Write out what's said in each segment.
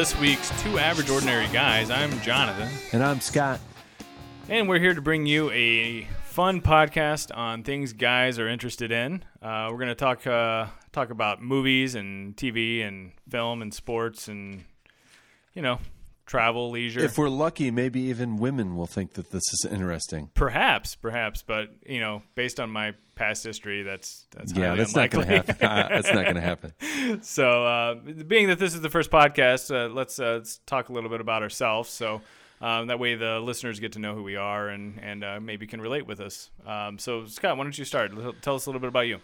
this week's Two Average Ordinary Guys. I'm Jonathan, And I'm Scott. and we're here to bring you a fun podcast on things guys are interested in. Uh, we're going to talk uh, talk about movies and TV and film and sports and you know travel, leisure. If we're lucky, maybe even women will think that this is interesting. perhaps, perhaps, but you know, based on my past history, that's that's Yeah, that's not going to unlikely. happen. that's not going to happen. So, uh, being that this is the first podcast, uh, let's, uh, let's talk a little bit about ourselves. So um, that way the listeners get to know who we are and and uh, maybe can relate with us. Um, so, Scott, why don't you start? Tell us a little bit about you.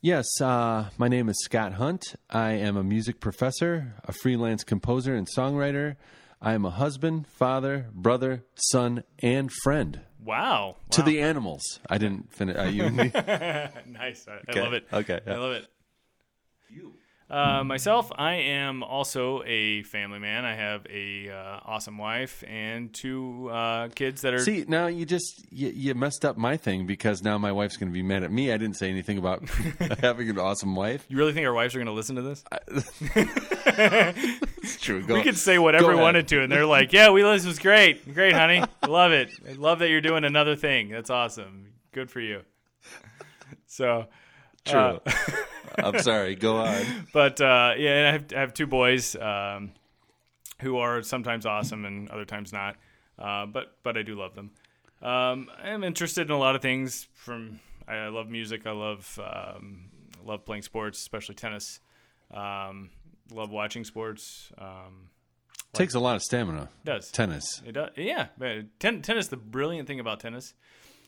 Yes, uh, my name is Scott Hunt. I am a music professor, a freelance composer and songwriter. I am a husband, father, brother, son, and friend Wow, to Wow. the animals. I didn't finish. Uh, you, nice. I, I love it. Okay, I love it. Uh, myself, I am also a family man. I have a uh, awesome wife and two uh, kids that are. See, now you just you, you messed up my thing because now my wife's going to be mad at me. I didn't say anything about having an awesome wife. you really think our wives are going to listen to this? It's true. Go, we could say whatever we wanted to, and they're like, "Yeah, we this was great, great, honey, love it. I love that you're doing another thing. That's awesome. Good for you." So, True. uh, I'm sorry. Go on. but uh, yeah, and I have, I have two boys um, who are sometimes awesome and other times not. Uh, but but I do love them. Um, I'm interested in a lot of things. From I love music. I love um, love playing sports, especially tennis. Um, love watching sports. Um, Takes a lot of stamina. does Tennis. It does. Yeah, ten, tennis. The brilliant thing about tennis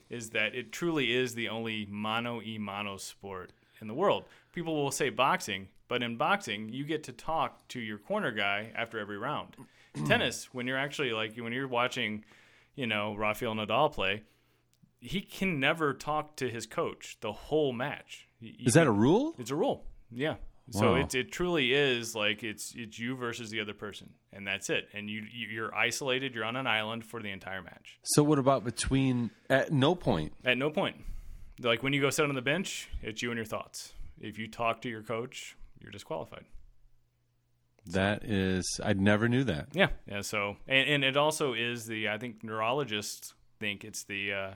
is that it truly is the only mono e mono sport in the world. People will say boxing, but in boxing, you get to talk to your corner guy after every round. tennis, when you're actually like when you're watching, you know, Rafael Nadal play, he can never talk to his coach the whole match. Is that a rule? it's a rule. Yeah. So Wow. it, it truly is like it's it's you versus the other person, and that's it. And you you- you're isolated. You're on an island for the entire match. So what about between at no point? At no point, like when you go sit on the bench, it's you and your thoughts. If you talk to your coach, you're disqualified. That is I never knew that. Yeah, yeah. So and, and it also is the I think neurologists think it's the uh,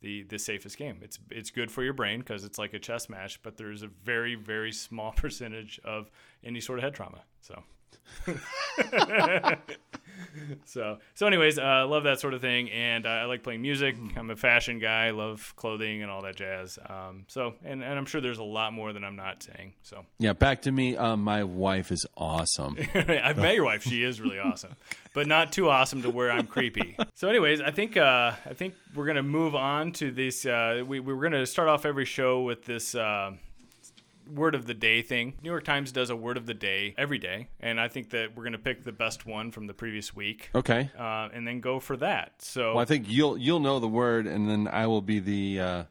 the the safest game. It's it's good for your brain because it's like a chess match, but there's a very very small percentage of any sort of head trauma. So. so so anyways i uh, love that sort of thing and uh, i like playing music i'm a fashion guy i love clothing and all that jazz um, so and, and i'm sure there's a lot more that i'm not saying so Yeah, back to me. Um, my wife is awesome. I've met your wife. She is really awesome, but not too awesome to where I'm creepy. So, anyways, I think uh, I think we're gonna move on to this. Uh, we we we're gonna start off every show with this. Word of the day thing. New York Times does a word of the day every day, and I think that we're going to pick the best one from the previous week, Okay. uh, and then go for that. So Well, I think you'll you'll know the word, and then I will be the uh,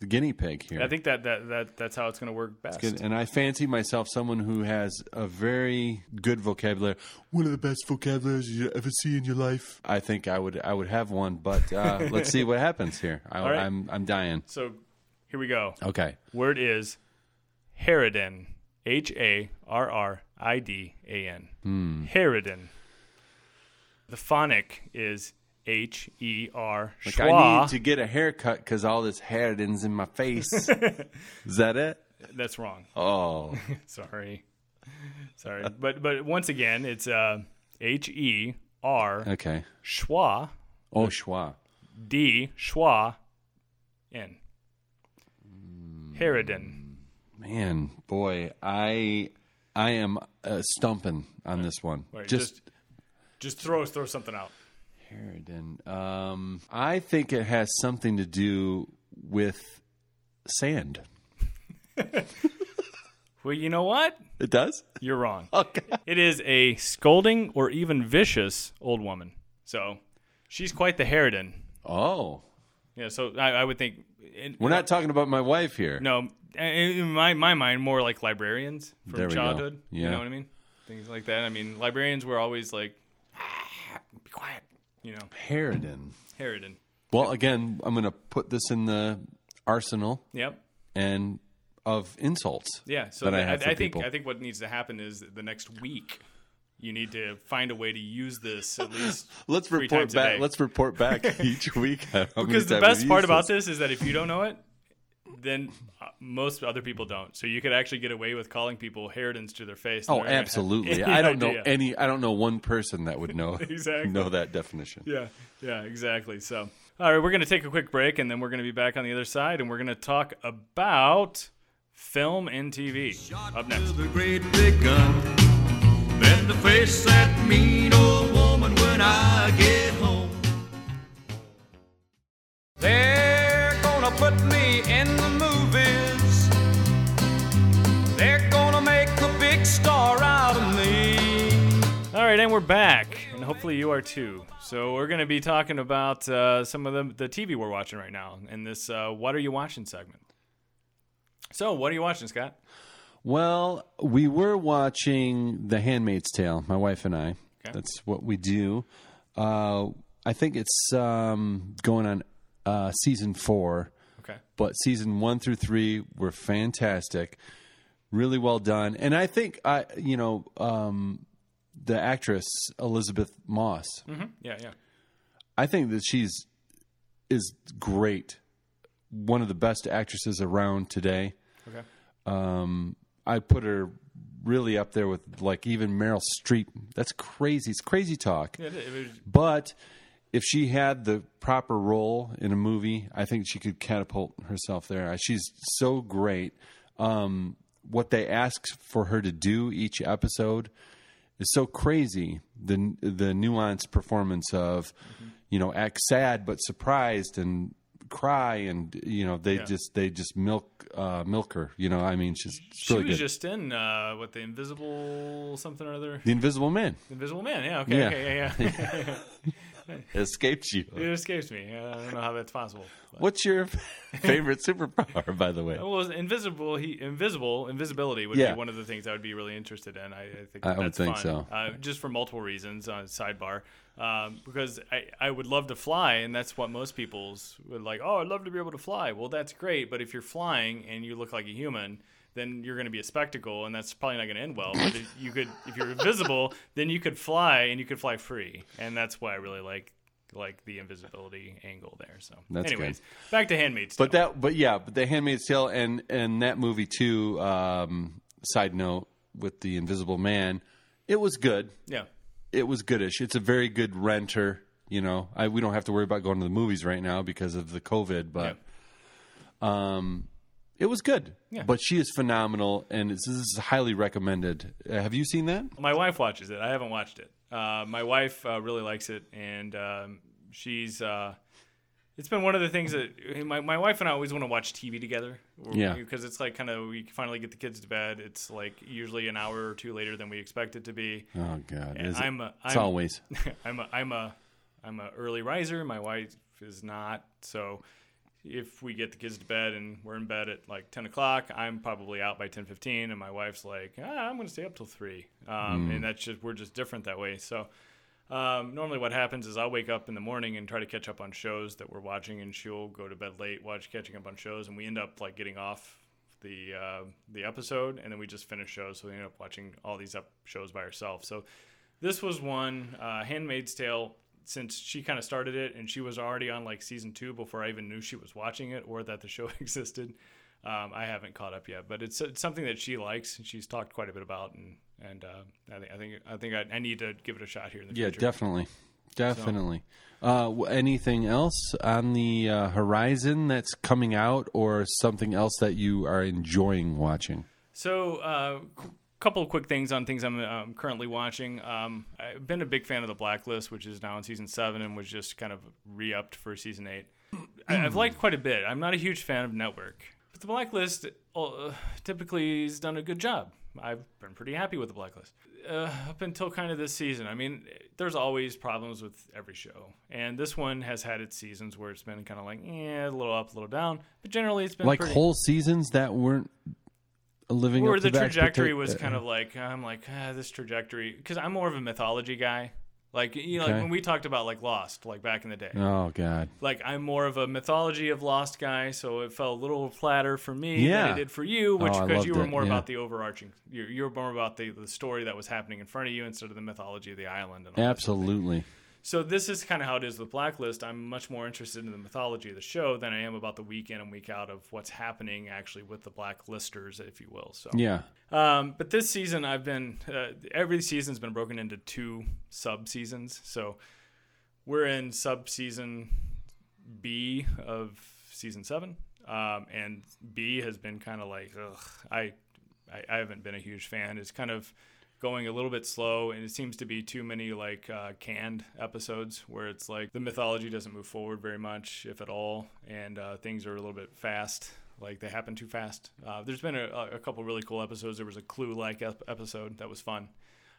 the guinea pig here. I think that, that, that that's how it's going to work best. And I fancy myself someone who has a very good vocabulary. One of the best vocabularies you ever see in your life. I think I would I would have one, but uh, let's see what happens here. I, right. I'm I'm dying. So here we go. Okay. Word is Harridan. H A R R I D A N. Hmm. Harridan. The phonic is H E R. Like I need to get a haircut because all this hairden's in my face. Is that it? That's wrong. Oh, Sorry. Sorry. But but once again, it's uh, H E R okay. schwa Oh, schwa. D schwa N. Harridan. Man, boy, I I am uh, stumping on this one. Just, just just throw throw something out. Harridan. Um, I think it has something to do with sand. Well, you know what? It does. You're wrong. Okay. It is a scolding or even vicious old woman. So she's quite the Harridan. Oh, Yeah, so I, I would think. We're not talking about my wife here. No, in my my mind, more like librarians from There we go. childhood. You Yeah. know what I mean? Things like that. I mean, librarians were always like, "Ah, be quiet. You know, Harridan. Harridan. Well, again, I'm going to put this in the arsenal Yep. and of insults. Yeah. So That I I, have for I think people. I think what needs to happen is the next week you need to find a way to use this at least Let's three report times a back. day. Let's report back each week. on how many because the best part about this is that if you don't know it, then uh, most other people don't. So you could actually get away with calling people Harridans to their face. Oh, they're not gonna have absolutely. I don't know any. I don't know one person that would know Exactly. know that definition. Yeah, yeah, exactly. So, all right, we're going to take a quick break and then we're going to be back on the other side and we're going to talk about film and TV. Up next. To face that mean old woman when I get home. They're gonna put me in the movies. They're gonna make a big star out of me. All right, and we're back, and hopefully you are too. So we're to be talking about uh, some of the, the TV we're watching right now in this uh, "What Are You Watching" segment. So, what are you watching, Scott? Well, we were watching The Handmaid's Tale, my wife and I. Okay. That's what we do. Uh, I think it's um, going on uh, season four, Okay. but season one through three were fantastic, really well done. And I think I, you know, um, the actress Elisabeth Moss. hmm Yeah, yeah. I think that she's is great. One of the best actresses around today. Okay. Um, I put her really up there with like even Meryl Streep. That's crazy. It's crazy talk. Yeah, it, it was, But if she had the proper role in a movie, I think she could catapult herself there. She's so great. Um, what they ask for her to do each episode is so crazy. The the nuanced performance of, you know, act sad but surprised and cry and you know they Yeah. just they just milk uh, milk her. You know, I mean, she's she really was good. just in uh, what the Invisible something or other. the Invisible Man Invisible Man. Yeah. Okay. Yeah. Okay. Yeah. Yeah. escapes you. it escapes me. I don't know how that's possible. But- What's your favorite superpower, by the way? Well, it's invisible. He invisible invisibility would Yeah. be one of the things I would be really interested in. I, I think I that would that's think fun. so. Uh, just for multiple reasons. On sidebar, um, because I, I would love to fly, and that's what most people's would like. Oh, I'd love to be able to fly. Well, that's great, but if you're flying and you look like a human. Then you're going to be a spectacle, and that's probably not going to end well. But if you could, if you're invisible, then you could fly, and you could fly free, and that's why I really like like the invisibility angle there. So, That's anyways, back to Handmaid's Tale. But that, but yeah, but The Handmaid's Tale and and that movie too. Um, side note with the Invisible Man, it was good. yeah, It was goodish. It's a very good renter. You know, I, we don't have to worry about going to the movies right now because of the COVID, but um, it was good. Yeah. But she is phenomenal, and this is highly recommended. Uh, have you seen that? My wife watches it. I haven't watched it. Uh, my wife uh, really likes it, and um, she's. Uh, it's been one of the things that my, my wife and I always want to watch TV together. Yeah. Because it's like kind of we finally get the kids to bed. It's like usually an hour or two later than we expect it to be. Oh God, is? I'm a, it's I'm, always. I'm a I'm a I'm a early riser. My wife is not. So if we get the kids to bed and we're in bed at like 10 o'clock, I'm probably out by 10:15, and my wife's like, ah, I'm going to stay up till three. Um, And that's just we're just different that way. So. Um, normally, what happens is I'll wake up in the morning and try to catch up on shows that we're watching, and she'll go to bed late, watch catching up on shows, and we end up like getting off the uh, the episode, and then we just finish shows, so we end up watching all these up shows by herself. So this was one, uh, Handmaid's Tale. Since she kind of started it, and she was already on like season two before I even knew she was watching it or that the show existed. Um, I haven't caught up yet, but it's, it's something that she likes and she's talked quite a bit about, and and uh, I think I think I think I, I need to give it a shot here in the Yeah, future. definitely, definitely. Uh, anything else on the uh, horizon that's coming out, or something else that you are enjoying watching? So, a uh, couple of quick things on things I'm um, currently watching. Um, I've been a big fan of The Blacklist, which is now in season seven and was just kind of re upped for season eight. I, I've liked quite a bit. I'm not a huge fan of Network, but The Blacklist uh, typically has done a good job. I've been pretty happy with The Blacklist. Uh, up until kind of this season. I mean, there's always problems with every show. And this one has had its seasons where it's been kind of like, yeah, a little up, a little down. But generally, it's been Like pretty whole seasons that weren't living up the to trajectory was uh, kind of like I'm like ah, this trajectory because I'm more of a mythology guy. Like you know, Okay. like when we talked about like Lost, like back in the day. Oh God. Like I'm more of a mythology of Lost guy, so it felt a little flatter for me Yeah. than it did for you, oh, which Oh, because you were it, more yeah. about the overarching. You're, you're more about the the story that was happening in front of you instead of the mythology of the island. And all that sort of. Absolutely. So this is kind of how it is with Blacklist. I'm much more interested in the mythology of the show than I am about the week in and week out of what's happening actually with the Blacklisters, if you will. So Yeah. um, but this season, I've been uh, every season's been broken into two sub seasons. So we're in sub season B of season seven, um, and B has been kind of like ugh, I, I I haven't been a huge fan. It's kind of going a little bit slow, and it seems to be too many like uh, canned episodes where it's like the mythology doesn't move forward very much, if at all, and uh, things are a little bit fast. Like they happen too fast. Uh, there's been a, a couple really cool episodes. There was a Clue-like ep- episode that was fun.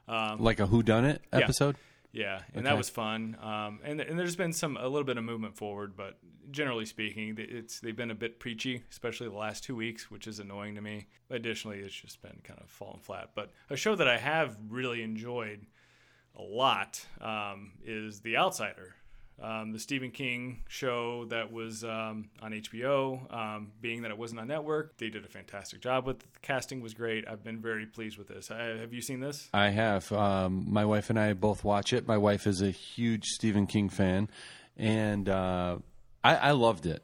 Um, Like a Who Done It episode. yeah, and Okay. that was fun. Um, and and there's been some a little bit of movement forward, but generally speaking, it's they've been a bit preachy, especially the last two weeks, which is annoying to me. Additionally, it's just been kind of falling flat. But a show that I have really enjoyed a lot um, is The Outsider. Um, the Stephen King show that was um, on HBO, um, being that it wasn't on network, they did a fantastic job with it. The casting was great. I've been very pleased with this. I, have you seen this? I have. Um, my wife and I both watch it. My wife is a huge Stephen King fan, and uh, I, I loved it.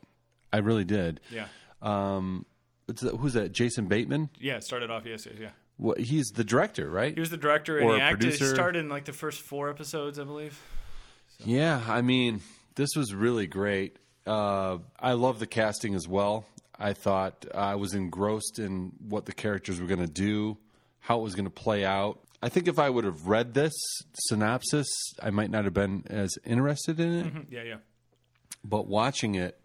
I really did. Yeah. Um, it's, who's that? Jason Bateman. Yeah, it started off, yes, yes, yeah. What, he's the director, right? He was the director and Or he a acted. He producer. started in like the first four episodes, I believe. Yeah, I mean, this was really great. Uh, I love the casting as well. I thought I was engrossed in what the characters were going to do, how it was going to play out. I think if I would have read this synopsis, I might not have been as interested in it. Yeah, yeah. But watching it,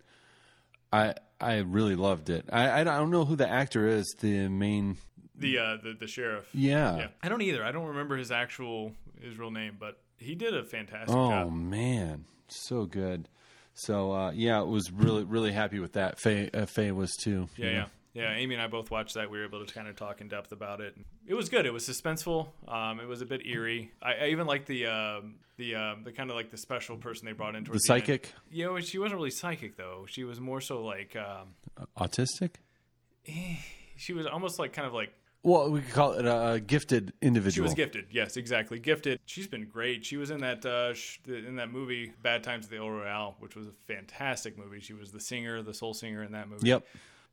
I I really loved it. I I don't know who the actor is. The main, The uh, the the sheriff. yeah. Yeah, I don't either. I don't remember his actual his real name, but he did a fantastic Oh job. man, so good. So uh, yeah, it was really really happy with that. Faye, uh, Faye was too. Yeah, yeah, yeah. Amy and I both watched that. We were able to kind of talk in depth about it. It was good. It was suspenseful. Um, it was a bit eerie. I, I even liked the um, the um, the kind of like the special person they brought in The the, end. psychic, You know, she wasn't really psychic though. She was more so like um, autistic. she was almost like kind of like Well, we could call it a, gifted individual. She was gifted. Yes, exactly. Gifted. She's been great. She was in that uh, sh- in that movie Bad Times at the El Royale, which was a fantastic movie. She was the singer, the soul singer in that movie. Yep.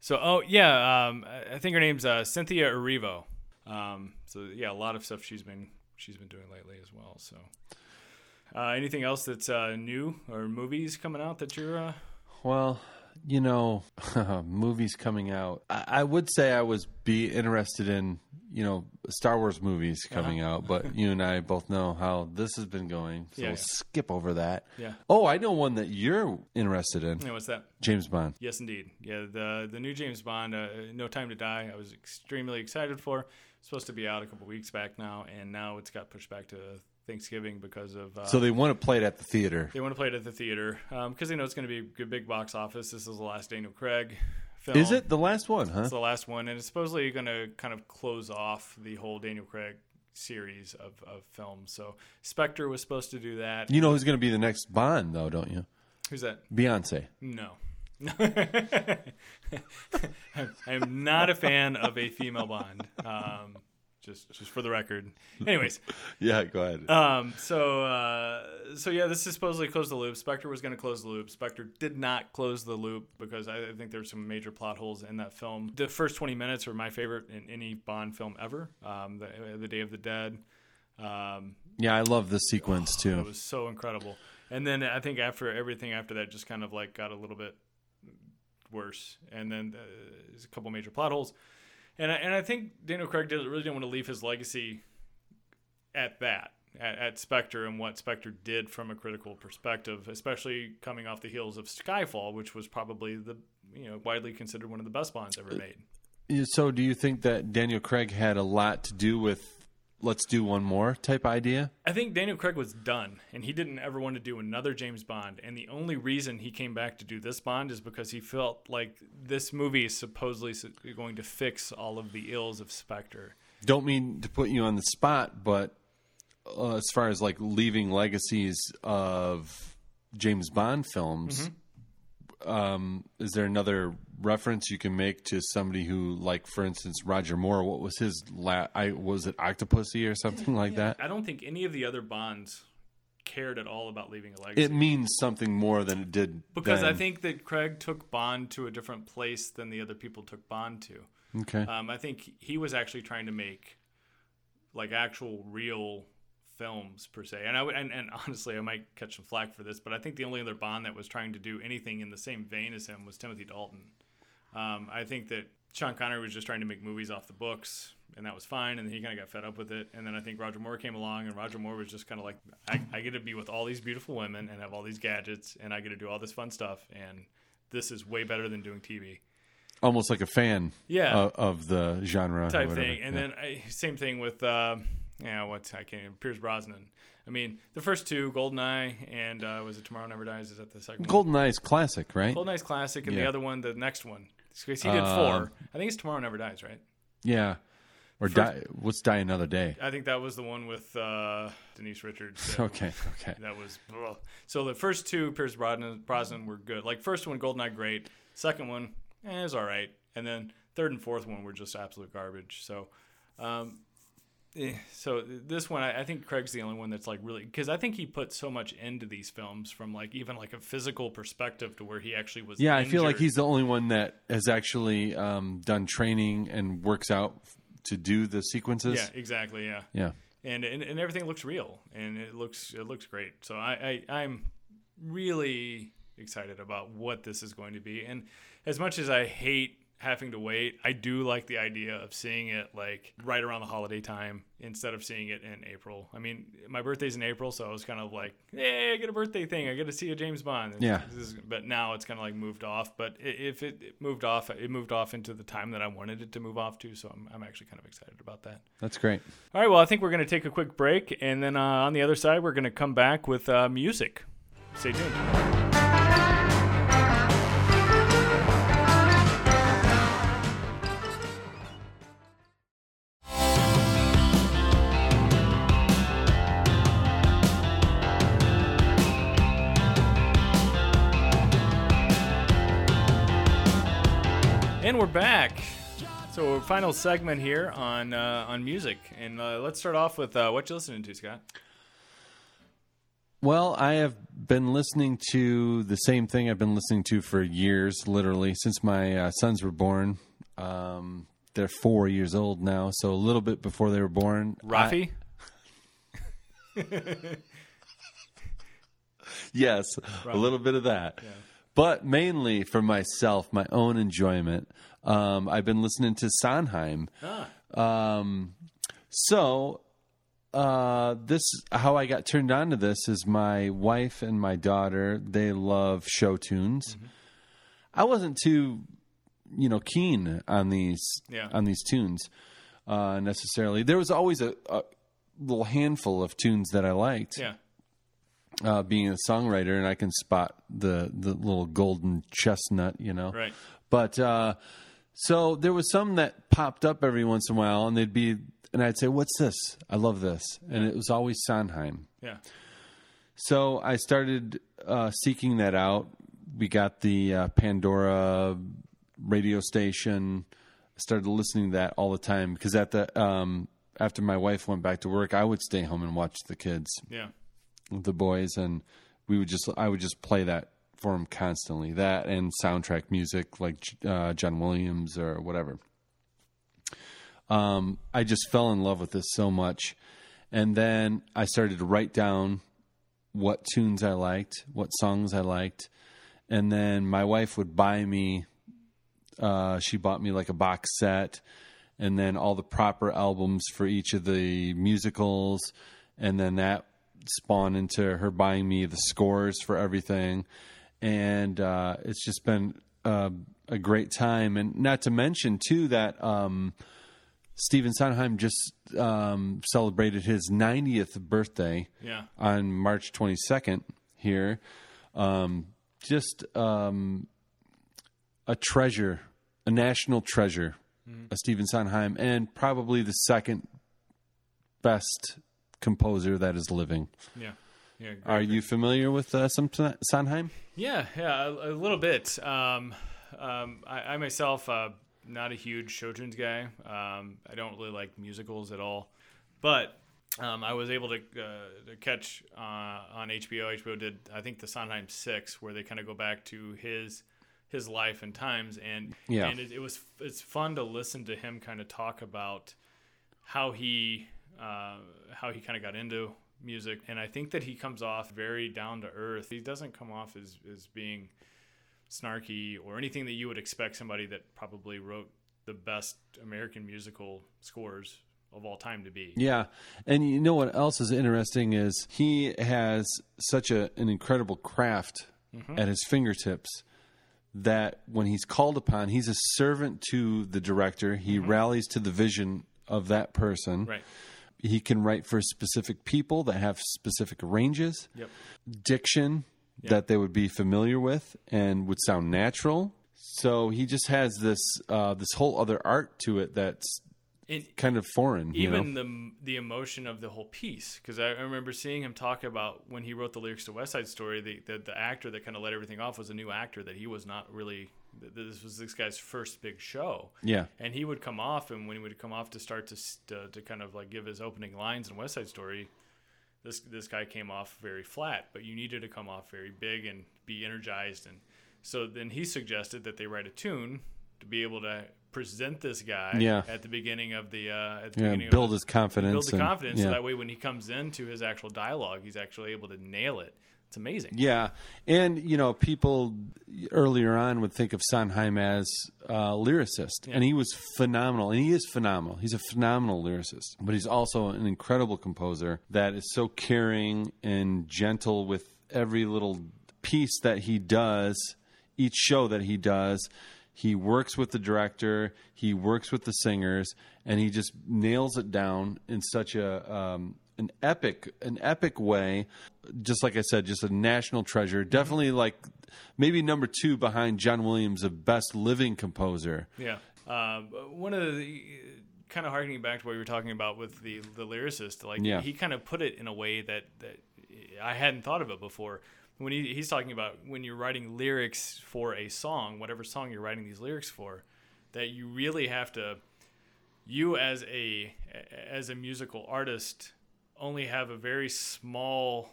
So, oh yeah, um, I think her name's uh, Cynthia Erivo. Um, so yeah, a lot of stuff she's been she's been doing lately as well. So, uh, anything else that's uh, new or movies coming out that you're? Uh, Well, you know, movies coming out. I, I would say I was be interested in you know Star Wars movies coming out, but you and I both know how this has been going, so Yeah, we'll yeah. skip over that. Yeah. Oh, I know one that you're interested in. yeah, what's that? James Bond. Yes, indeed. Yeah, the the new James Bond, uh, No Time to Die. I was extremely excited for. It's supposed to be out a couple weeks back now, and now it's got pushed back to Thanksgiving because of. Uh, So they want to play it at the theater. they want to play it at the theater because they know it's going to be a good big box office. This is the last Daniel Craig film. Is it the last one, huh? It's the last one, and it's supposedly going to kind of close off the whole Daniel Craig series of, of films. So Spectre was supposed to do that. You know who's going to be the next Bond, though, don't you? Who's that? Beyonce. No. I am not a fan of a female Bond. Um, just, just for the record. Anyways, Yeah, go ahead. um, so, uh, so yeah, this is supposedly close the loop. Spectre was going to close the loop. Spectre did not close the loop because I, I think there's some major plot holes in that film. The first 20 minutes are my favorite in any Bond film ever. Um, the, the Day of the Dead. Um, yeah, I love this sequence it too. It was so incredible. And then I think after everything after that just kind of like got a little bit worse. And then uh, there's a couple major plot holes. And I, and I think Daniel Craig did, really didn't want to leave his legacy at that, at, at Spectre and what Spectre did from a critical perspective, especially coming off the heels of Skyfall, which was probably the you know widely considered one of the best Bonds ever made. So, do you think that Daniel Craig had a lot to do with "let's do one more" type idea? I think Daniel Craig was done, and he didn't ever want to do another James Bond. And the only reason he came back to do this Bond is because he felt like this movie is supposedly going to fix all of the ills of Spectre. Don't mean to put you on the spot, but uh, as far as like leaving legacies of James Bond films, um, is there another reference you can make to somebody who, like, for instance, Roger Moore? What was his la- I was it Octopussy or something like that? I don't think any of the other Bonds cared at all about leaving a legacy. It means something more than it did because I think that Craig took Bond to a different place than the other people took Bond to. Okay. Um, I think he was actually trying to make like actual real films per se. And I would, and, and honestly, I might catch some flack for this, but I think the only other Bond that was trying to do anything in the same vein as him was Timothy Dalton. Um, I think that Sean Connery was just trying to make movies off the books, and that was fine. And then he kind of got fed up with it. And then I think Roger Moore came along, and Roger Moore was just kind of like, I, I get to be with all these beautiful women and have all these gadgets, and I get to do all this fun stuff, and this is way better than doing TV. Almost like a fan Yeah. of, of the genre. type thing. And Yeah. then I, same thing with uh, yeah, what I can't even, Pierce Brosnan. I mean, the first two, Goldeneye and uh, was it Tomorrow Never Dies? Is that the second one? Golden Eye's classic, right? Goldeneye's classic, and the other one, the next one. Because he did Um, four. I think it's Tomorrow Never Dies, right? Yeah. Or die, what's Die Another Day? I think that was the one with uh, Denise Richards. Okay, okay. That was ugh. so. The first two Pierce Brosnan, Brosnan were good. Like first one, Goldeneye, great. Second one, eh, it was all right. And then third and fourth one were just absolute garbage. So, um, so this one, I, I think Craig's the only one that's like really because I think he put so much into these films from like even like a physical perspective to where he actually was. Yeah, I feel like he's the only one that has actually um, done training and works out to do the sequences. Yeah, exactly. Yeah. Yeah. and, and and everything looks real and it looks it looks great. So I, I I'm really excited about what this is going to be. And as much as I hate having to wait, I do like the idea of seeing it like right around the holiday time instead of seeing it in April. I mean, my birthday's in April, so I was kind of like, hey, I get a birthday thing. I get to see a James Bond. Yeah. this is- but now it's kind of like moved off. But if it, it moved off, it moved off into the time that I wanted it to move off to. So I'm, I'm actually kind of excited about that. That's great. All right, well, I think we're going to take a quick break, and then uh, on the other side, we're going to come back with uh, music. Stay tuned. Final segment here on uh, on music, and uh, let's start off with uh, what you're listening to, Scott. Well, I have been listening to the same thing I've been listening to for years, literally, since my uh, sons were born. Um, they're four years old now, so a little bit before they were born. Raffi. Yes, a little bit of that. But mainly for myself, my own enjoyment. Um, I've been listening to Sondheim. Ah, Um, so uh, this how I got turned on to this is my wife and my daughter. They love show tunes. I wasn't too, you know, keen on these Yeah. on these tunes uh, necessarily. There was always a, a little handful of tunes that I liked yeah, uh, being a songwriter, and I can spot the the little golden chestnut, you know. right. But uh, so there was some that popped up every once in a while, and they'd be, and I'd say, "What's this? I love this," and it was always Sondheim. Yeah, So I started uh, seeking that out. We got the uh, Pandora radio station. I started listening to that all the time because at the um, after my wife went back to work, I would stay home and watch the kids yeah, the boys, and we would just I would just play that for him constantly. That and soundtrack music like uh, John Williams or whatever. Um, I just fell in love with this so much, and then I started to write down what tunes I liked, what songs I liked, and then my wife would buy me. Uh, she bought me like a box set, and then all the proper albums for each of the musicals, and then that spawned into her buying me the scores for everything, and uh, it's just been uh, a great time. And not to mention too that um, Stephen Sondheim just um, celebrated his 90th birthday yeah, on March 22nd here. Um, just um, a treasure, a national treasure, a Stephen Sondheim, and probably the second best composer that is living. Yeah. Yeah. great. Are you familiar with uh, some Sondheim? Yeah, yeah, a, a little bit. Um, um, I, I myself, uh, not a huge show tunes guy. Um, I don't really like musicals at all, but um, I was able to, uh, to catch uh, on HBO. HBO did, I think, the Sondheim Six, where they kind of go back to his his life and times, and Yeah. and it, it was it's fun to listen to him kind of talk about how he uh, how he kind of got into music, and I think that he comes off very down to earth. He doesn't come off as as being snarky or anything that you would expect somebody that probably wrote the best American musical scores of all time to be. Yeah, and you know what else is interesting is he has such a, an incredible craft Mm-hmm. at his fingertips that when he's called upon, he's a servant to the director. He rallies to the vision of that person. Mm-hmm. Right. He can write for specific people that have specific ranges, Yep. diction that they would be familiar with and would sound natural. So he just has this uh, this whole other art to it that's It, kind of foreign. you know? even the the emotion of the whole piece because I, I remember seeing him talk about when he wrote the lyrics to West Side Story the, the the actor that kind of let everything off was a new actor that he was not really this was this guy's first big show Yeah. and he would come off and when he would come off to start to to, to kind of like give his opening lines in West Side Story this this guy came off very flat but you needed to come off very big and be energized and so then he suggested that they write a tune to be able to present this guy Yeah. at the beginning of the uh, at the Yeah, beginning build of his confidence. build the and- confidence yeah. so that way when he comes into his actual dialogue he's actually able to nail it it's amazing Yeah, and you know, people earlier on would think of Sondheim as a lyricist, and he was phenomenal, and he is phenomenal. He's a phenomenal lyricist, but he's also an incredible composer that is so caring and gentle with every little piece that he does, each show that he does. He works with the director, he works with the singers, and he just nails it down in such a um, an epic an epic way. Just like I said, just a national treasure. Definitely like maybe number two behind John Williams of best living composer. Yeah. Um, one of the kind of harkening back to what we were talking about with the the lyricist, like Yeah. he kind of put it in a way that that I hadn't thought of it before. When he, he's talking about when you're writing lyrics for a song, whatever song you're writing these lyrics for, that you really have to you as a as a musical artist only have a very small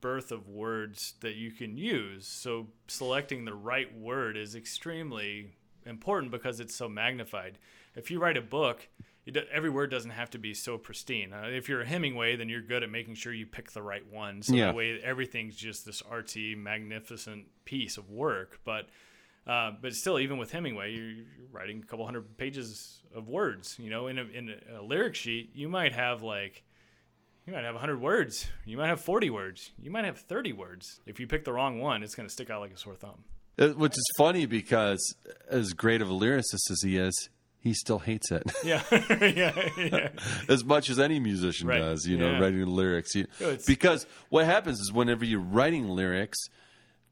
birth of words that you can use. So selecting the right word is extremely important because it's so magnified. If you write a book, every word doesn't have to be so pristine. Uh, if you're a Hemingway, then you're good at making sure you pick the right one. So Yeah. that way everything's just this artsy, magnificent piece of work. But uh, but still, even with Hemingway, you're, you're writing a couple hundred pages of words. You know, in a, in a lyric sheet, you might have like you might have 100 words. You might have 40 words. You might have 30 words. If you pick the wrong one, it's going to stick out like a sore thumb. Uh, Which is funny because as great of a lyricist as he is, he still hates it. Yeah. yeah. Yeah. as much as any musician Right. does, you know, Yeah. writing lyrics. You- because what happens is whenever you're writing lyrics,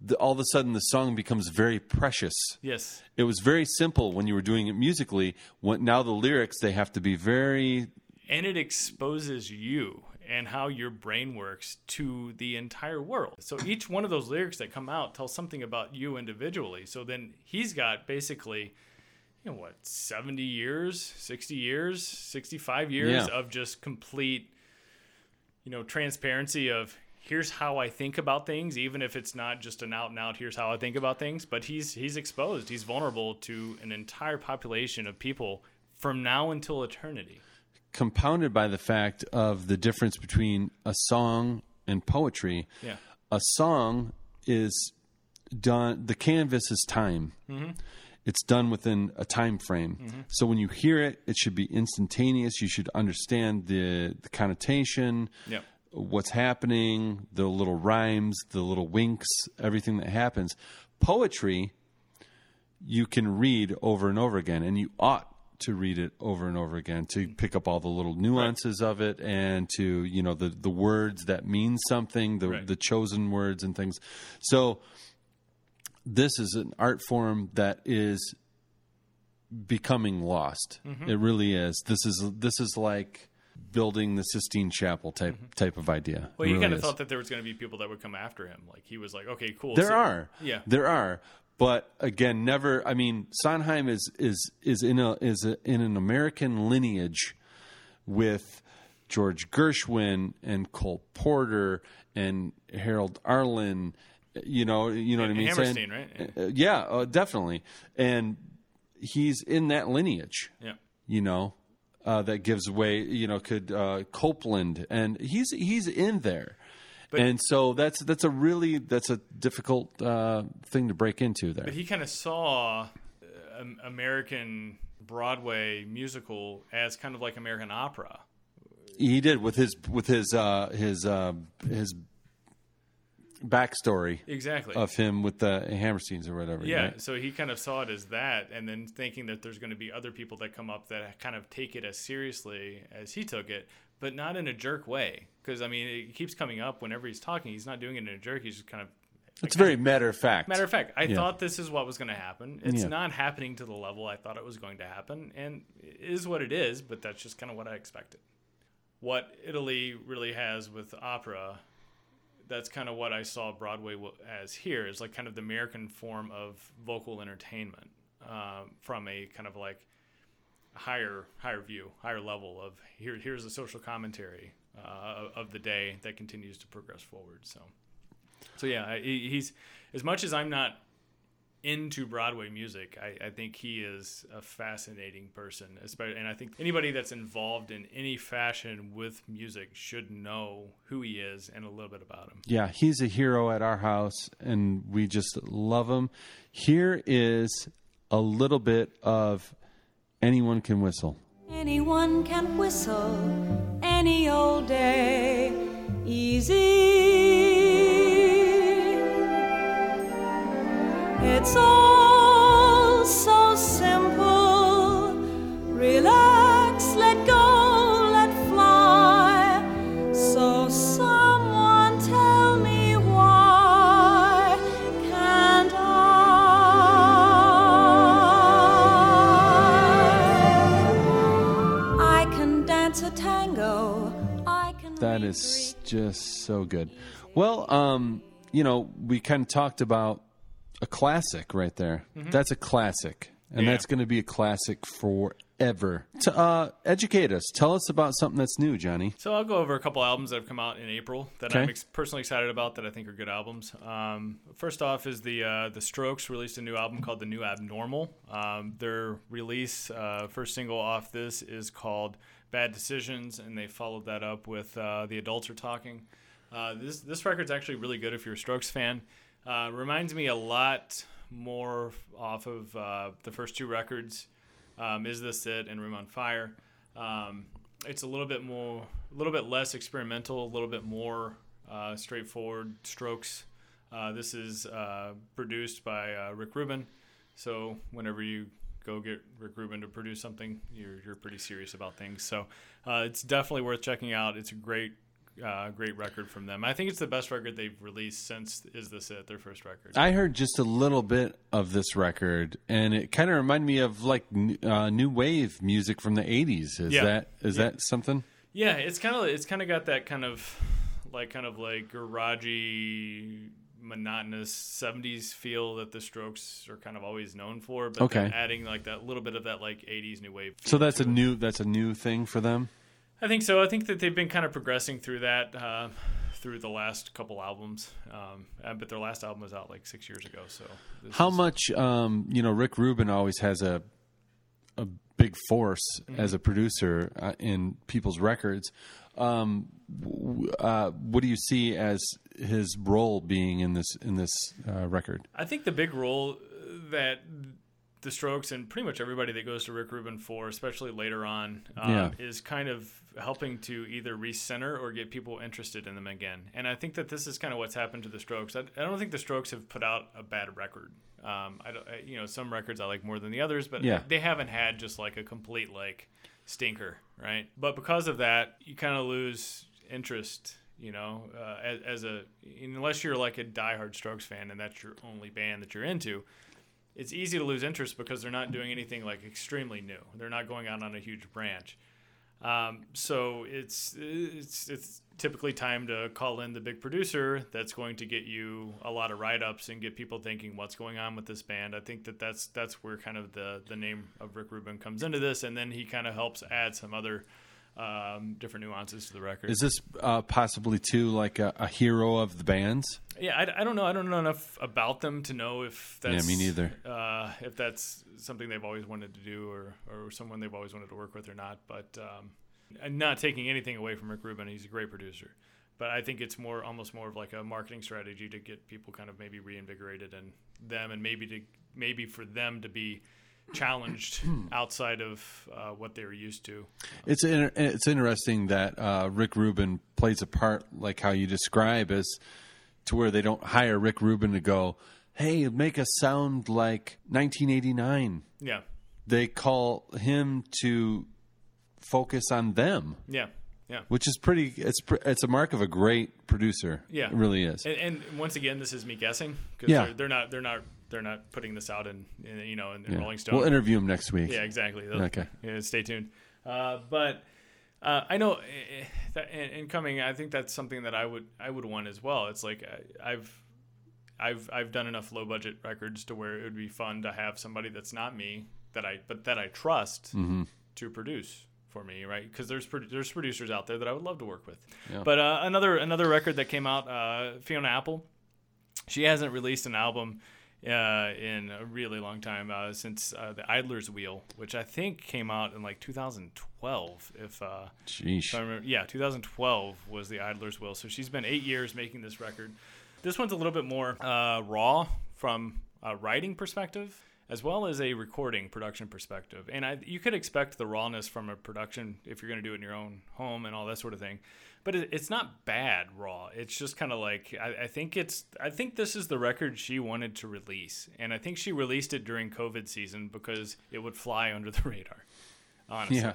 the, all of a sudden the song becomes very precious. Yes. It was very simple when you were doing it musically. When, now the lyrics they have to be very And it exposes you and how your brain works to the entire world. So each one of those lyrics that come out tells something about you individually. So then he's got basically, you know, what, 70 years, 60 years, 65 years Yeah. of just complete, you know, transparency of here's how I think about things, even if it's not just an out and out here's how I think about things. But he's he's exposed, he's vulnerable to an entire population of people from now until eternity. Compounded by the fact of the difference between a song and poetry. Yeah. A song is done. The canvas is time. Mm-hmm. It's done within a time frame. Mm-hmm. So when you hear it, it should be instantaneous. You should understand the the connotation. What's happening, the little rhymes, the little winks, everything that happens. Poetry, you can read over and over again, and you ought to read it over and over again to pick up all the little nuances of it and to you know the the words that mean something the Right. the chosen words and things so this is an art form that is becoming lost it really is this is this is like building the Sistine Chapel type type of idea. Mm-hmm. Well, he really kind of is. thought that there was going to be people that would come after him. Like he was like, okay, cool. There so- are. Yeah. There are. But again, never I mean, Sondheim is is is in a is a, in an American lineage with George Gershwin and Cole Porter and Harold Arlen, you know, you know what I mean? Hammerstein, right? Uh, yeah, uh, definitely. And he's in that lineage Yeah. you know, uh, that gives way, you know, could uh, Copland, and he's he's in there, and so that's that's a really that's a difficult uh, thing to break into there. But he kind of saw uh, American Broadway musical as kind of like American opera. He did with his with his uh, his uh, his backstory Exactly. of him with the Hammersteins or whatever. yeah, right? so he kind of saw it as that, and then thinking that there's going to be other people that come up that kind of take it as seriously as he took it, but not in a jerk way. Because I mean, it keeps coming up whenever he's talking. He's not doing it in a jerk. He's just kind of it's very matter of fact. Matter of fact, I Yeah. thought this is what was going to happen. It's Yeah. not happening to the level I thought it was going to happen, and it is what it is. But that's just kind of what I expected. What Italy really has with opera, that's kind of what I saw Broadway as here is like kind of the American form of vocal entertainment um, from a kind of like higher higher view, higher level of here. Here's a social commentary uh, of the day that continues to progress forward. So. So yeah, he- he's as much as I'm not into Broadway music, I, I think he is a fascinating person. Especially, and I think anybody that's involved in any fashion with music should know who he is and a little bit about him. Yeah, he's a hero at our house, and we just love him. Here is a little bit of anyone can whistle. Anyone can whistle any old day. Easy. It's all is just so good. Well, um, you know, we kind of talked about a classic right there. That's a classic, and Yeah. that's going to be a classic forever. To uh, educate us, tell us about something that's new, Johnny. So I'll go over a couple albums that have come out in April that I'm ex- personally excited about that I think are good albums. Um, first off is the uh, the Strokes released a new album called The New Abnormal. Um, their release uh, first single off this is called Bad Decisions, and they followed that up with uh, The Adults Are Talking. Uh, this this record's actually really good if you're a Strokes fan. Uh, reminds me a lot more off of uh, the first two records. Um, Is this it and Room on Fire? Um, it's a little bit more, a little bit less experimental, a little bit more uh, straightforward strokes. Uh, this is produced by Rick Rubin, so whenever you go get Rick Rubin to produce something, you're you're pretty serious about things. So uh, it's definitely worth checking out. It's a great. Uh, great record from them. I think it's the best record they've released since "Is This It," their first record. I heard just a little bit of this record, and it kind of reminded me of like uh, new wave music from the '80s. Is Yeah. that is that something? Yeah, it's kind of it's kind of got that kind of like kind of like garagey monotonous 70s feel that the strokes are kind of always known for but Okay. adding like that little bit of that like 80s new wave So that's a it. new that's a new thing for them. i think so i think that they've been kind of progressing through that uh, through the last couple albums um, uh, but their last album was out like six years ago so How is- much, um, you know, Rick Rubin always has a a big force Mm-hmm. as a producer uh, in people's records. Um, uh, what do you see as his role being in this in this uh, record? I think the big role that the Strokes and pretty much everybody that goes to Rick Rubin for, especially later on, um, Yeah. is kind of helping to either recenter or get people interested in them again. And I think that this is kind of what's happened to the Strokes. I, I don't think the Strokes have put out a bad record. Um, I don't, I- you know, some records I like more than the others, but Yeah. they haven't had just like a complete like stinker, right? But because of that, you kind of lose interest. You know, uh, as, as a unless you're like a diehard Strokes fan and that's your only band that you're into, it's easy to lose interest because they're not doing anything like extremely new. They're not going out on a huge branch. Um, so it's it's it's typically time to call in the big producer that's going to get you a lot of write ups and get people thinking what's going on with this band. I think that that's that's where kind of the the name of Rick Rubin comes into this, and then he kind of helps add some other um, different nuances to the record. Is this uh, possibly too like a, a hero of the bands? Yeah, I, I don't know. I don't know enough about them to know if that's me neither. Uh, if that's something they've always wanted to do, or or someone they've always wanted to work with, or not. But um, not taking anything away from Rick Rubin. He's a great producer, but I think it's more almost more of like a marketing strategy to get people kind of maybe reinvigorated in them, and maybe to maybe for them to be challenged outside of uh, what they were used to. It's inter- it's interesting that uh, Rick Rubin plays a part like how you describe as to where they don't hire Rick Rubin to go, hey, make us sound like 1989. Yeah, They call him to focus on them, yeah, yeah. which is pretty. It's it's a mark of a great producer. Yeah, it really is. And, and once again, this is me guessing because Yeah. they're, they're not they're not they're not putting this out in, in you know in, in Yeah. Rolling Stone. We'll interview him next week. yeah, exactly. They'll- Okay. Yeah, stay tuned. Uh, but uh, I know eh, that in, in coming, I think that's something that I would I would want as well. It's like I, I've. I've I've done enough low budget records to where it would be fun to have somebody that's not me that I but that I trust Mm-hmm. to produce for me, right? Because there's there's producers out there that I would love to work with. Yeah. But uh, another another record that came out, uh, Fiona Apple, she hasn't released an album uh, in a really long time uh, since uh, the Idler's Wheel, which I think came out in like 2012. If, uh, if I remember, yeah, 2012 was the Idler's Wheel. So she's been eight years making this record. This one's a little bit more uh, raw from a writing perspective. As well as a recording production perspective, and I, you could expect the rawness from a production if you're going to do it in your own home and all that sort of thing but it, it's not bad raw. It's just kind of like I, I think it's I think this is the record she wanted to release, and I think she released it during COVID season because it would fly under the radar. Honestly, Yeah.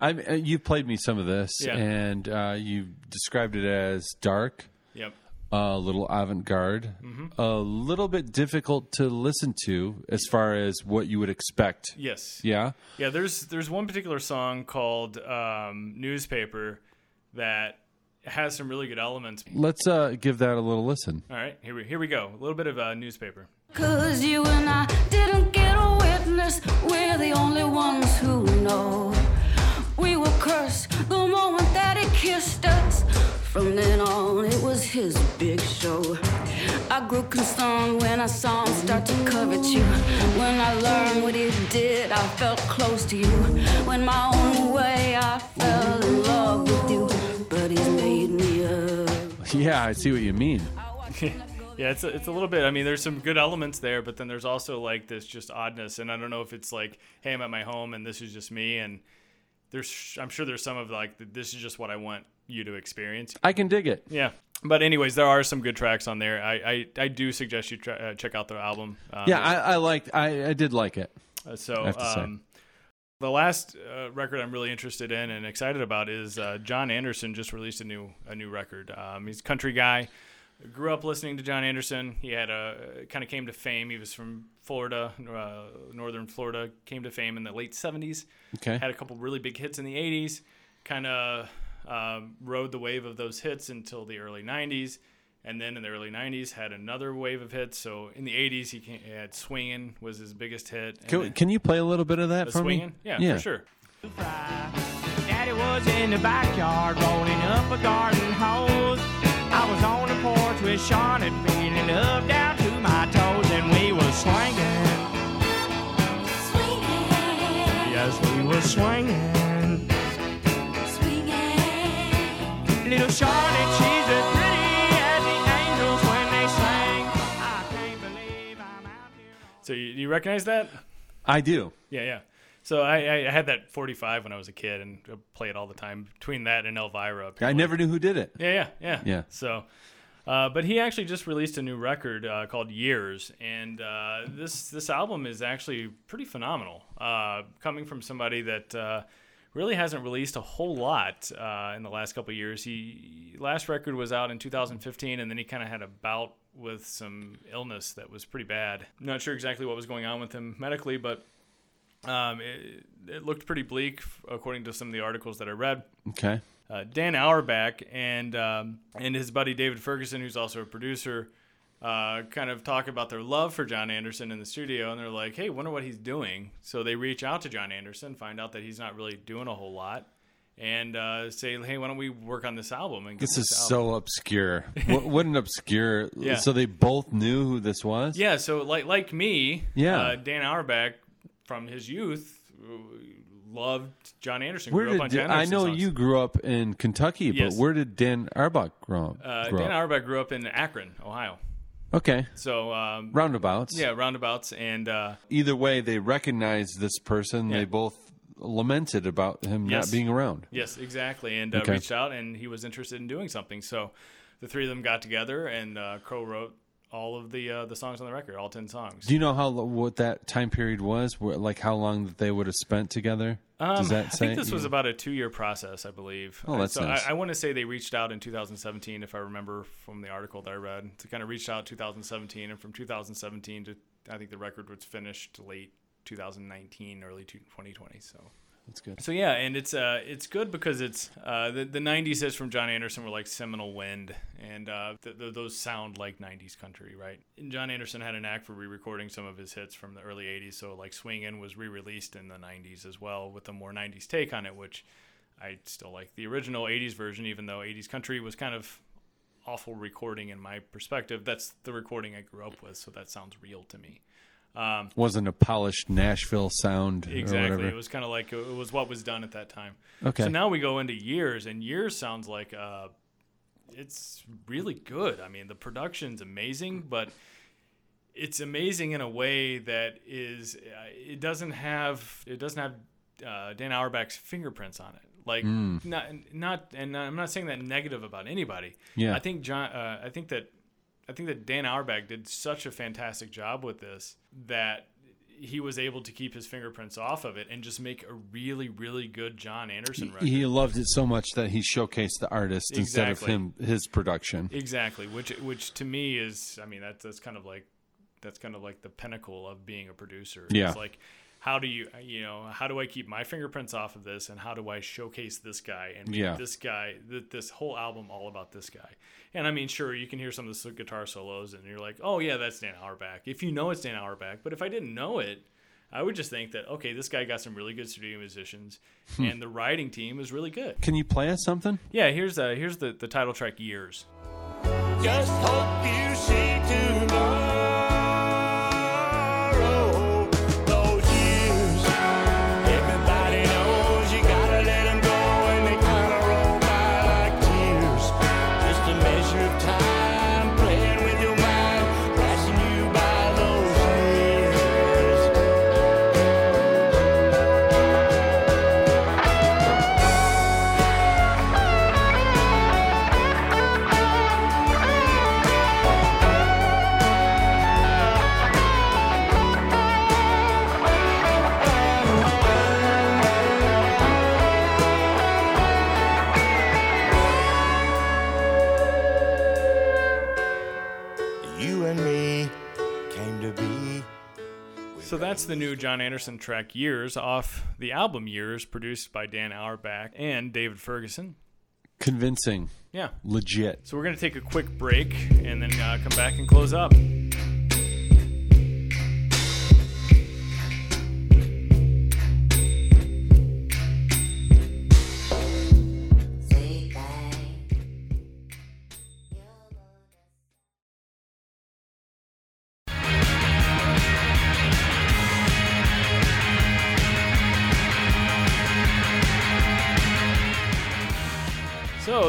I uh, you played me some of this, Yeah. and uh, you described it as dark, Yep. A little avant-garde, Mm-hmm. a little bit difficult to listen to as far as what you would expect. Yes. Yeah. Yeah. There's there's one particular song called um, "Newspaper" that has some really good elements. Let's uh, give that a little listen. All right, here we here we go. A little bit of uh, newspaper. Cause you and I didn't get a witness. We're the only ones who know. We were cursed the moment that he kissed us. From then on, it was his big show. I grew concerned when I saw him start to covet you. When I learned what he did, I felt close to you. When my own way, I fell in love with you. But he's made me up. Yeah, I see what you mean. Yeah, it's a, it's a little bit. I mean, there's some good elements there, but then there's also like this just oddness, and I don't know if it's like, hey, I'm at my home and this is just me, and there's I'm sure there's some of like this is just what I want you to experience. I can dig it. Yeah, but anyways, there are some good tracks on there. I I, I do suggest you try, uh, check out the album. Um, Yeah, I, I liked. I, I did like it. uh, so have to say. um, the last uh, record I'm really interested in and excited about is uh, John Anderson just released a new a new record. Um, he's a country guy. Grew up listening to John Anderson. He had a kind of came to fame. He was from Florida, uh, northern Florida. Came to fame in the late '70s. Okay. Had a couple really big hits in the '80s. Kind of um, rode the wave of those hits until the early '90s, and then in the early '90s had another wave of hits. So in the '80s he, came, he had "Swingin" was his biggest hit. and Can, can you play a little bit of that for swinging? me? Yeah, for sure. Daddy was in the backyard rolling up a garden hose. I was on the porch with Shawnee feeling up down to my toes, and we was swinging. Yes, we was swinging. Little Shawnee, she's as pretty as the angels when they sing. I can't believe I'm out here. So you, you recognize that? I do. Yeah, yeah. So I, I had that 45 when I was a kid and I play it all the time. Between that and Elvira, I people- never knew who did it. Yeah, yeah, yeah. Yeah. So, uh, but he actually just released a new record uh, called Years, and uh, this this album is actually pretty phenomenal. Uh, coming from somebody that uh, really hasn't released a whole lot uh, in the last couple of years. He last record was out in 2015, and then he kind of had a bout with some illness that was pretty bad. Not sure exactly what was going on with him medically, but Um, it, it looked pretty bleak according to some of the articles that I read. Okay. Uh, Dan Auerbach and um, and his buddy David Ferguson, who's also a producer, uh, kind of talk about their love for John Anderson in the studio, and they're like, "Hey, wonder what he's doing." So they reach out to John Anderson, find out that he's not really doing a whole lot, and uh, say, "Hey, why don't we work on this album?" And get This is album. so obscure. what, what an obscure. Yeah. So they both knew who this was? Yeah, so like like me, Yeah. uh, Dan Auerbach from his youth loved John Anderson. Where grew up on did John I know songs. you grew up in Kentucky, Yes. but where did Dan Auerbach grow up? Uh, grow Dan up? Auerbach grew up in Akron, Ohio. Okay. So um, Roundabouts. yeah, roundabouts, and uh, Either way, they recognized this person. Yeah. They both lamented about him Yes. not being around. yes, exactly, and uh, Okay. reached out, and he was interested in doing something. So the three of them got together and uh, co-wrote all of the uh, the songs on the record, all ten songs. Do you know how what that time period was? Like how long that they would have spent together? Um, Does that I say? think this was about a two-year process, I believe. Oh, that's so nice. I, I want to say they reached out in 2017, if I remember from the article that I read. To kind of reached out 2017, and from 2017 to I think the record was finished late 2019, early 2020. So. Good. So yeah, and it's uh it's good because it's uh the, the '90s hits from John Anderson were like seminal wind, and uh th- th- those sound like '90s country, right? And John Anderson had a knack for re-recording some of his hits from the early '80s. So like "Swingin'" was re-released in the '90s as well with a more '90s take on it, which I still like the original '80s version, even though '80s country was kind of awful recording in my perspective. That's the recording I grew up with, so that sounds real to me. Wasn't a polished Nashville sound or Exactly. whatever. It was kind of like it was what was done at that time. Okay. So now we go into years, and years sounds like uh, it's really good. I mean, the production's amazing, but it's amazing in a way that is uh, it doesn't have it doesn't have uh, Dan Auerbach's fingerprints on it. Like Mm. not not and I'm not saying that negative about anybody. Yeah. I think John. Uh, I think that I think that Dan Auerbach did such a fantastic job with this that he was able to keep his fingerprints off of it and just make a really really good John Anderson record. he loved it so much that he showcased the artist instead of him his production. Exactly, which which to me is, I mean, that's that's kind of like that's kind of like the pinnacle of being a producer. Yeah. It's like how do you you know how do I keep my fingerprints off of this and how do I showcase this guy and make Yeah. this guy th- this whole album all about this guy. And I mean, sure, you can hear some of the guitar solos and you're like, oh yeah, that's Dan Auerbach. If you know it's Dan Auerbach, but if I didn't know it. I would just think that okay, this guy got some really good studio musicians, Hmm. and the writing team is really good. Can you play us something? Yeah, here's uh, here's the, the title track "Years." Just hope you see tomorrow. That's the new John Anderson track "Years" off the album "Years," produced by Dan Auerbach and David Ferguson. Convincing, Yeah. legit. So we're gonna take a quick break and then uh, come back and close up.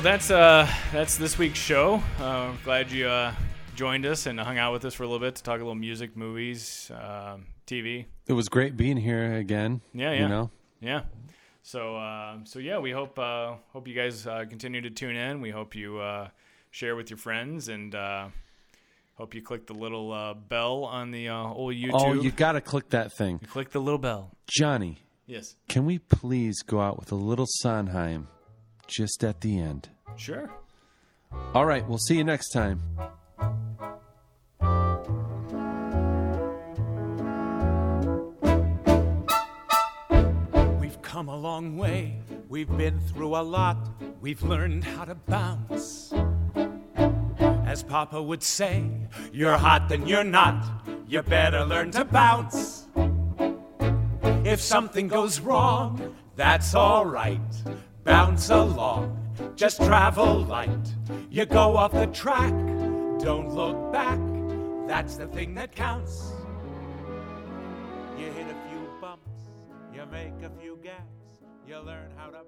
That's uh that's this week's show. Uh, glad you uh, joined us and hung out with us for a little bit to talk a little music, movies, um TV. It was great being here again. Yeah, yeah. You know, Yeah. So uh, so yeah, we hope uh, hope you guys uh, continue to tune in. We hope you uh, share with your friends and uh, hope you click the little uh, bell on the uh, old YouTube. oh, you got to click that thing, click the little bell. Johnny. Yes. Can we please go out with a little Sondheim just at the end? Sure. All right, we'll see you next time. We've come a long way. We've been through a lot. We've learned how to bounce. As Papa would say, you're hot, then you're not. You better learn to bounce. If something goes wrong, that's alright. Bounce along, just travel light. You go off the track, don't look back. That's the thing that counts. You hit a few bumps, you make a few gaps, you learn how to